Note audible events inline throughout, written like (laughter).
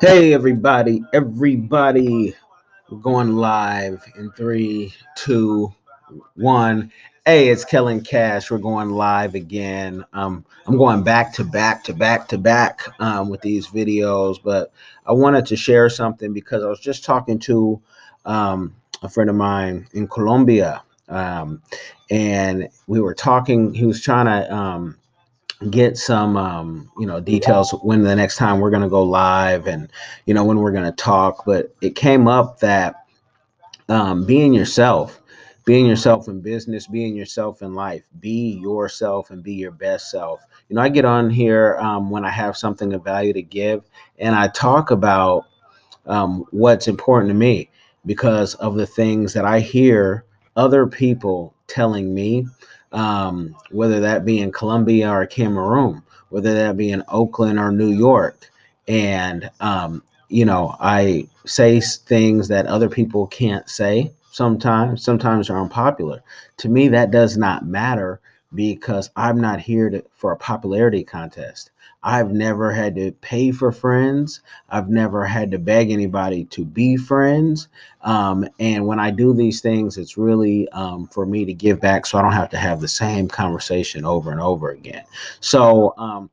Hey, everybody, everybody, we're going live in three, two, one. Hey, it's Kellen Cash. We're going live again. Um, I'm going back to back to back to back um, with these videos, but I wanted to share something because I was just talking to um, a friend of mine in Colombia, um, and we were talking. He was trying to um, get some um, you know details when the next time we're going to go live and you know when we're going to talk but it came up that um, being yourself being yourself in business being yourself in life be yourself and be your best self. You know i get on here um, when i have something of value to give and i talk about um, what's important to me because of the things that i hear other people telling me um, whether that be in Colombia or Cameroon, whether that be in Oakland or New York. And, um, you know, I say things that other people can't say sometimes, sometimes are unpopular. To me, that does not matter because I'm not here to, for a popularity contest. I've never had to pay for friends. I've never had to beg anybody to be friends. Um, and when I do these things, it's really um, for me to give back so I don't have to have the same conversation over and over again. So, um,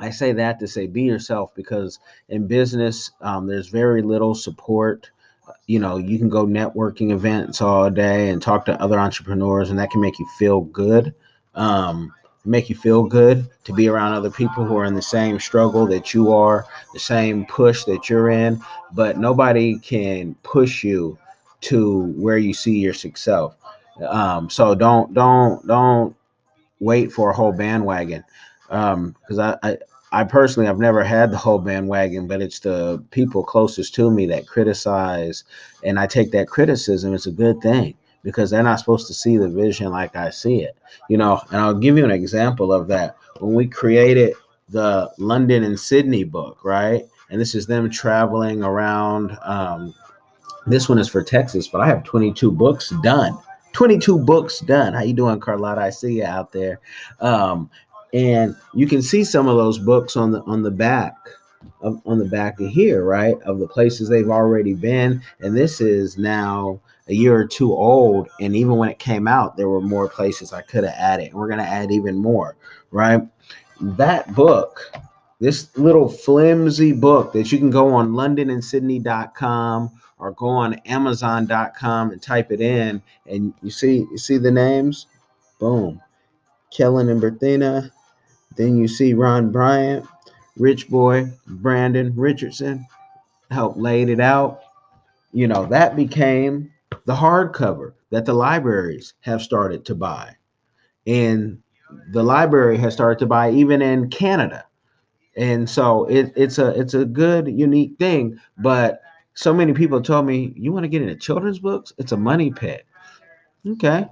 I say that to say be yourself because in business, um, there's very little support. You know, you can go networking events all day and talk to other entrepreneurs, and that can make you feel good. Um, make you feel good to be around other people who are in the same struggle that you are, the same push that you're in, but nobody can push you to where you see your success. Um, so don't don't don't wait for a whole bandwagon because um, I, I I personally I've never had the whole bandwagon, but it's the people closest to me that criticize, and I take that criticism. It's a good thing because they're not supposed to see the vision like I see it, you know. And I'll give you an example of that. When we created the London and Sydney book, right? And this is them traveling around. Um, this one is for Texas, but I have 22 books done. 22 books done. How you doing, Carlotta? I see you out there. Um, and you can see some of those books on the on the back of, on the back of here, right? Of the places they've already been. And this is now a year or two old. And even when it came out, there were more places I could have added. And we're going to add even more, right? That book, this little flimsy book that you can go on londonandsydney.com or go on amazon.com and type it in and you see you see the names boom kellen and berthina then you see ron bryant rich boy brandon richardson helped laid it out. You know that became the hardcover that the libraries have started to buy. And the library has started to buy even in canada. And so it, it's a it's a good unique thing. But so many people told me you want to get into children's books? It's a money pit. Okay.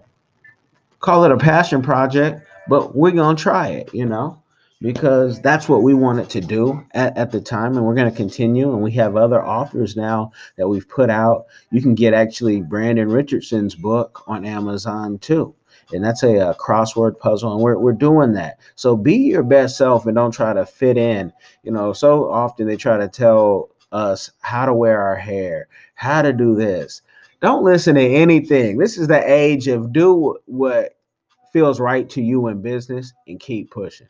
Call it a passion project but we're gonna try it you know because that's what we wanted to do at, at the time and we're going to continue and we have other authors now that we've put out. You can get actually brandon richardson's book on amazon too and that's a, a, crossword puzzle and we're, we're doing that. So be your best self and don't try to fit in. You know so often they try to tell us how to wear our hair how to do this. Don't listen to anything. This is the age of do what feels right to you in business and keep pushing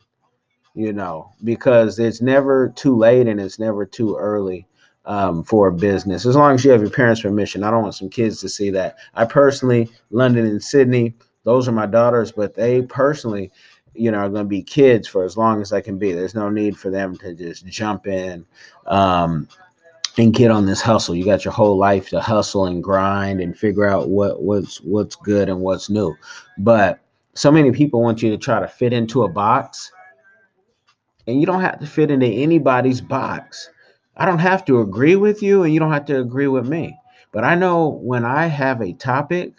you know, because it's never too late and it's never too early um, for a business. As long as you have your parents' permission. I don't want some kids to see that. I personally, London and Sydney, those are my daughters, but they personally, you know, are going to be kids for as long as I can be. There's no need for them to just jump in um, and get on this hustle. You got your whole life to hustle and grind and figure out what what's what's good and what's new. But so many people want you to try to fit into a box and you don't have to fit into anybody's box. I don't have to agree with you, and you don't have to agree with me. But I know when I have a topic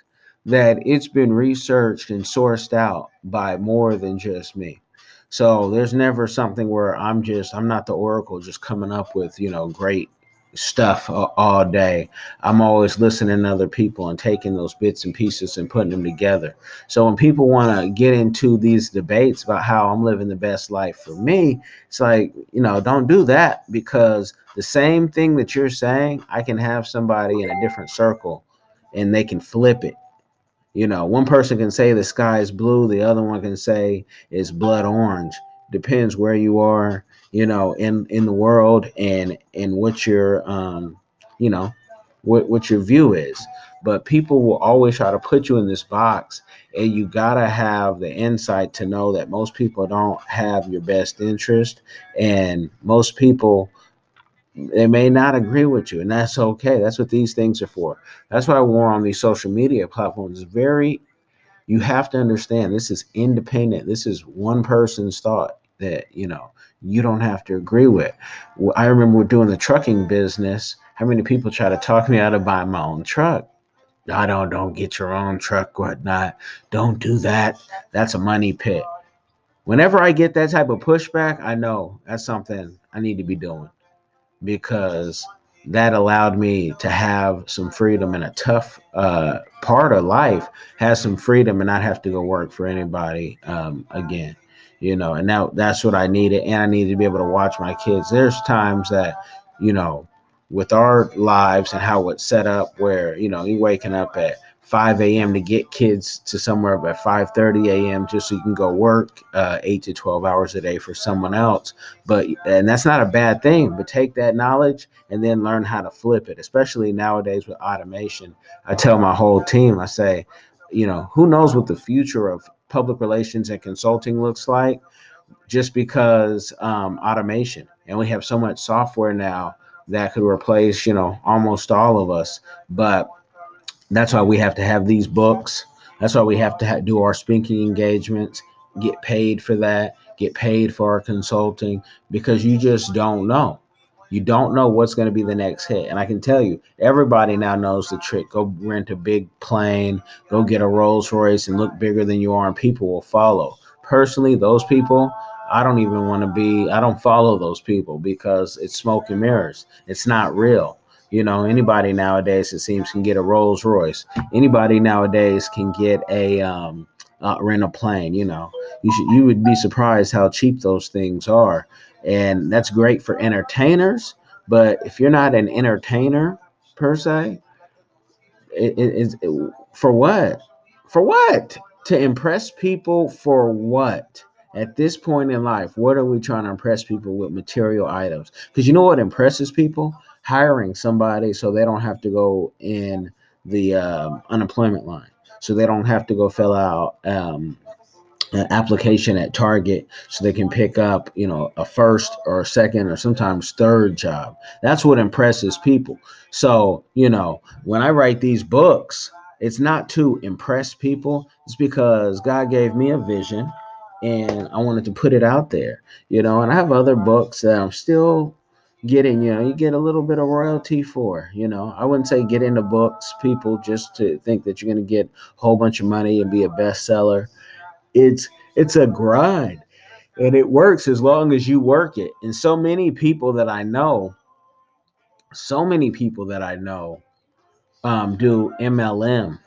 that it's been researched and sourced out by more than just me. So there's never something where I'm just, I'm not the oracle just coming up with, you know, great stuff all day. I'm always listening to other people and taking those bits and pieces and putting them together. So when people want to get into these debates about how I'm living the best life for me, it's like, you know, don't do that because the same thing that you're saying, I can have somebody in a different circle and they can flip it. You know, one person can say the sky is blue, the other one can say it's blood orange. Depends where you are you know, in in the world and and what your um, you know, what what your view is. But people will always try to put you in this box, and you gotta have the insight to know that most people don't have your best interest, and most people they may not agree with you, and that's okay. That's what these things are for. That's why war on these social media platforms very. You have to understand this is independent. This is one person's thought that you know you don't have to agree with. I remember doing the trucking business. How many people try to talk me out of buying my own truck? I don't don't get your own truck, whatnot. Don't do that. That's a money pit. Whenever I get that type of pushback, I know that's something I need to be doing because that allowed me to have some freedom in a tough uh, part of life, have some freedom and not have to go work for anybody um, again you know, and now that's what I needed. And I needed to be able to watch my kids. There's times that, you know, with our lives and how it's set up where, you know, you waking up at 5 a.m. to get kids to somewhere at 5:30 a.m. just so you can go work uh, eight to 12 hours a day for someone else. But and that's not a bad thing. But take that knowledge and then learn how to flip it. Especially nowadays with automation, I tell my whole team, I say, you know, who knows what the future of public relations and consulting looks like just because um, automation and we have so much software now that could replace you know almost all of us but that's why we have to have these books that's why we have to ha- do our speaking engagements get paid for that get paid for our consulting because you just don't know you don't know what's going to be the next hit. And I can tell you, everybody now knows the trick. Go rent a big plane, go get a Rolls Royce and look bigger than you are, and people will follow. Personally, those people, I don't even want to be, I don't follow those people because it's smoke and mirrors. It's not real. You know, anybody nowadays, it seems, can get a Rolls Royce. Anybody nowadays can get a, um, uh, rent a plane. You know, you should, you would be surprised how cheap those things are and that's great for entertainers. But if you're not an entertainer per se, it is for what? For what? To impress people for what? At this point in life, what are we trying to impress people with material items? Because you know what impresses people? Hiring somebody so they don't have to go in the um, unemployment line, so they don't have to go fill out um, an application at Target so they can pick up, you know, a first or a second or sometimes third job. That's what impresses people. So, you know, when I write these books, it's not to impress people, it's because God gave me a vision and I wanted to put it out there, you know, and I have other books that I'm still getting, you know, you get a little bit of royalty for, you know. I wouldn't say get into books, people, just to think that you're going to get a whole bunch of money and be a bestseller. It's it's a grind and it works as long as you work it. And so many people that i know so many people that i know um, do mlm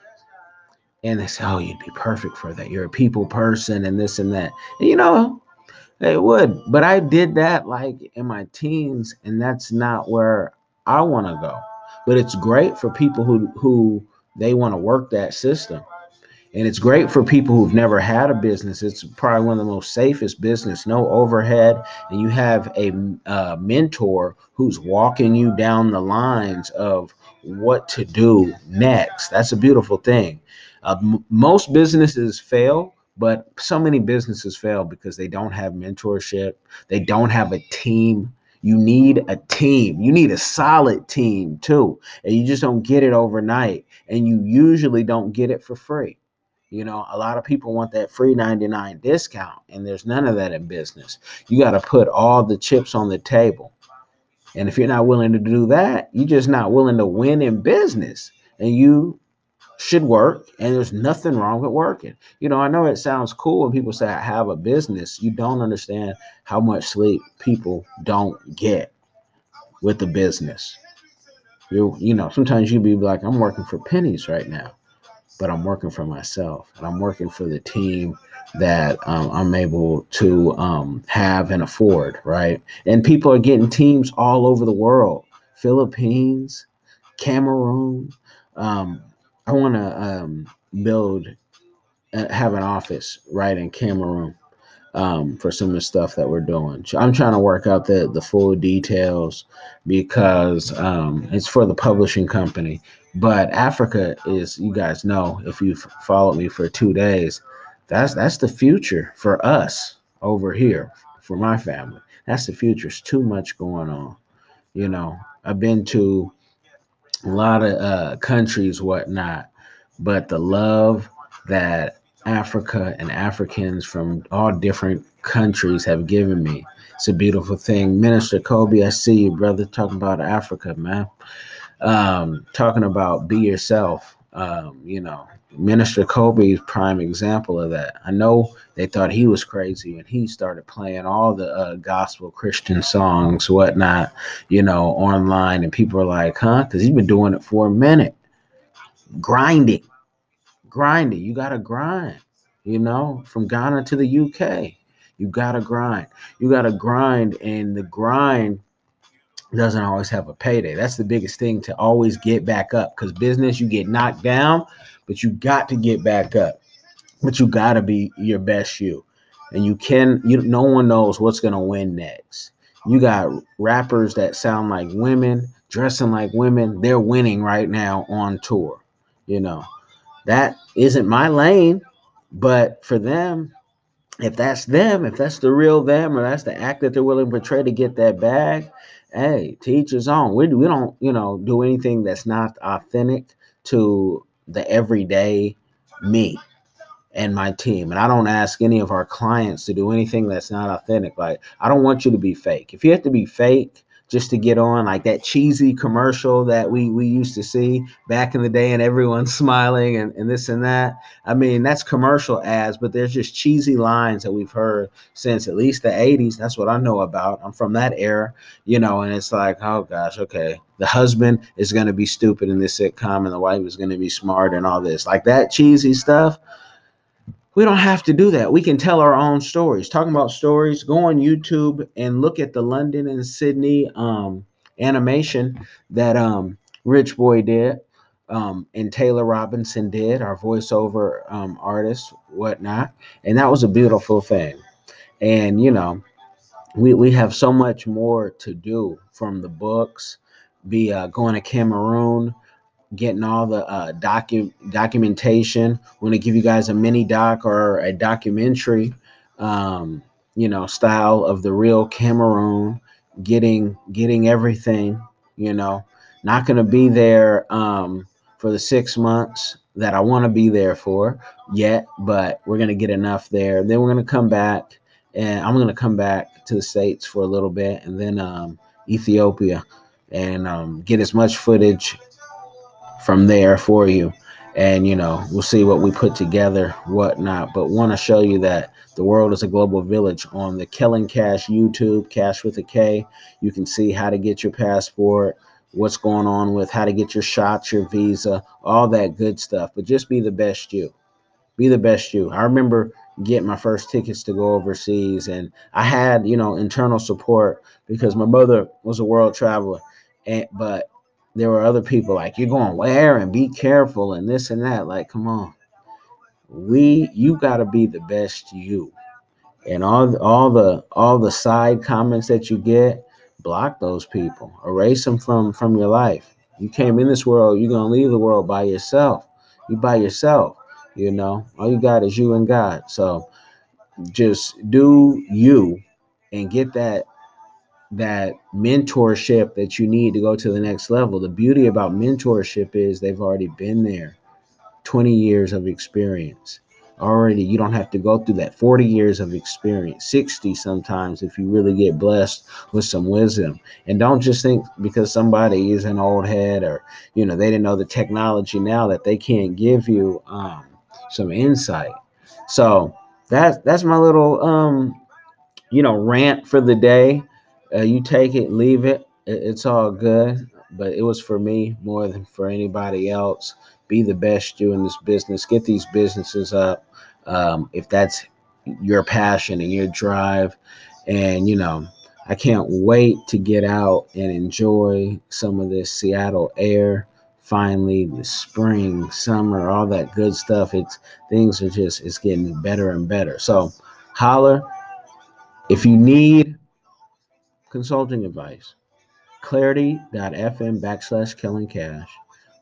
and they say oh you'd be perfect for that. You're a people person and this and that. And, you know it would but i did that like in my teens and that's not where i want to go. But it's great for people who who they want to work that system. And it's great for people who've never had a business. It's probably one of the most safest business no overhead and you have a mentor who's walking you down the lines of what to do next. That's a beautiful thing. Uh, m- most businesses fail but so many businesses fail because they don't have mentorship they don't have a team you need a team. You need a solid team too. And you just don't get it overnight. And you usually don't get it for free. You know, a lot of people want that free 99 discount, and there's none of that in business. You got to put all the chips on the table. And if you're not willing to do that, you're just not willing to win in business. And you should work, and there's nothing wrong with working. You know, I know it sounds cool when people say I have a business. You don't understand how much sleep people don't get with the business. You you know, sometimes you be like, I'm working for pennies right now, but I'm working for myself and I'm working for the team that um, I'm able to um, have and afford, right? And people are getting teams all over the world, Philippines, Cameroon. Um, I want to um, build, uh, have an office right in Cameroon um, for some of the stuff that we're doing. So I'm trying to work out the the full details because um, it's for the publishing company. But Africa is, you guys know, if you've followed me for two days, that's that's the future for us over here, for my family. That's the future. It's too much going on. You know, I've been to a lot of uh, countries, whatnot, but the love that Africa and Africans from all different countries have given me. It's a beautiful thing. Minister Kobe, I see you, brother, talking about Africa, man. Um, talking about be yourself. Um, you know, Minister Kobe is prime example of that. I know they thought he was crazy and he started playing all the uh, gospel Christian songs, whatnot, you know, online, and people are like, huh? Because he's been doing it for a minute, grinding grinding. You got to grind, you know, from Ghana to the UK. You got to grind. You got to grind, and the grind doesn't always have a payday. That's the biggest thing to always get back up because business, you get knocked down, but you got to get back up. But you got to be your best you. And you can, you no one knows what's going to win next. You got rappers that sound like women, dressing like women. They're winning right now on tour, you know that isn't my lane. But for them, if that's them, if that's the real them, or that's the act that they're willing to portray to get that bag, hey, teach his own. We, we don't, you know, do anything that's not authentic to the everyday me and my team. And I don't ask any of our clients to do anything that's not authentic. Like, I don't want you to be fake. If you have to be fake just to get on like that cheesy commercial that we we used to see back in the day and everyone's (laughs) smiling and, and this and that. I mean that's commercial ads but there's just cheesy lines that we've heard since at least the 80s that's what i know about. I'm from that era you know and it's like oh gosh okay the husband is going to be stupid in this sitcom and the wife is going to be smart and all this. Like that cheesy stuff we don't have to do that. We can tell our own stories. Talking about stories, go on YouTube and look at the London and Sydney um, animation that um, Rich Boy did um, and Taylor Robinson did, our voiceover um, artist, whatnot. And that was a beautiful thing. And, you know, we, we have so much more to do from the books, be uh, going to Cameroon, getting all the uh, docu- documentation. We're going to give you guys a mini doc or a documentary, um, you know, style of the real Cameroon, getting getting everything, you know, not going to be there um, for the six months that I want to be there for yet, but we're going to get enough there. Then we're going to come back and I'm going to come back to the States for a little bit and then um, Ethiopia and um, get as much footage from there for you. And you know, we'll see what we put together, whatnot. But want to show you that the world is a global village on the Kellen Cash YouTube, Cash with a K. You can see how to get your passport, what's going on with how to get your shots, your visa, all that good stuff. But just be the best you. Be the best you. I remember getting my first tickets to go overseas, and I had, you know, internal support because my mother was a world traveler. And but there were other people like you're going where and be careful and this and that. Like come on. We you got to be the best you. And all all the all the side comments that you get block those people. Erase them from from your life. You came in this world you're going to leave the world by yourself. You by yourself you know? All you got is you and god. So just do you and get that that mentorship that you need to go to the next level. The beauty about mentorship is they've already been there 20 years of experience. Already, you don't have to go through that 40 years of experience, 60 sometimes if you really get blessed with some wisdom. And don't just think because somebody is an old head or, you know, they didn't know the technology now that they can't give you um, some insight. So that's that's my little um, you know, rant for the day uh, you take it, leave it. It's all good. but it was for me more than for anybody else. Be the best you in this business. Get these businesses up. Um, if that's your passion and your drive, and you know, I can't wait to get out and enjoy some of this Seattle air. Finally, the spring, summer, all that good stuff. It's things are just it's getting better and better. So, holler if you need consulting advice clarity.fm backslash kellen cash.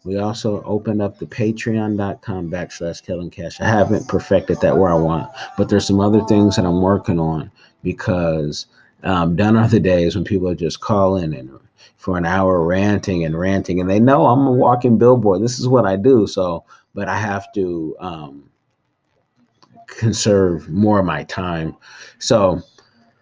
We also opened up the patreon.com backslash kellen cash. I haven't perfected that where I want, but there's some other things that I'm working on because um, done are the days when people are just calling and for an hour ranting and ranting, and they know I'm a walking billboard. This is what I do. So, but I have to um, conserve more of my time. So,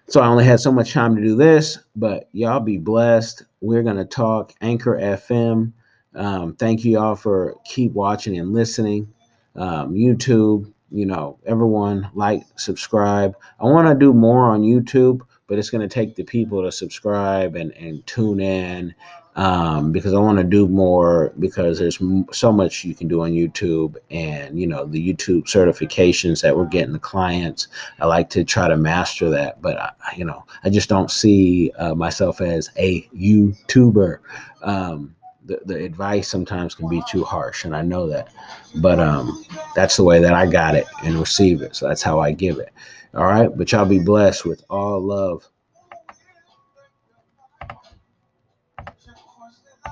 so I only had so much time to do this, but y'all be blessed. We're gonna talk Anchor FM. Um, thank you all for keep watching and listening. Um, YouTube, you know, everyone like, subscribe. I want to do more on YouTube, but it's gonna take the people to subscribe and and tune in um, because I want to do more because there's so much you can do on YouTube and you know the YouTube certifications that we're getting the clients. I like to try to master that, but I, you know I just don't see uh, myself as a YouTuber. Um, the, the advice sometimes can be too harsh, and I know that, but um, that's the way that I got it and receive it. So that's how I give it. All right, but y'all be blessed with all love.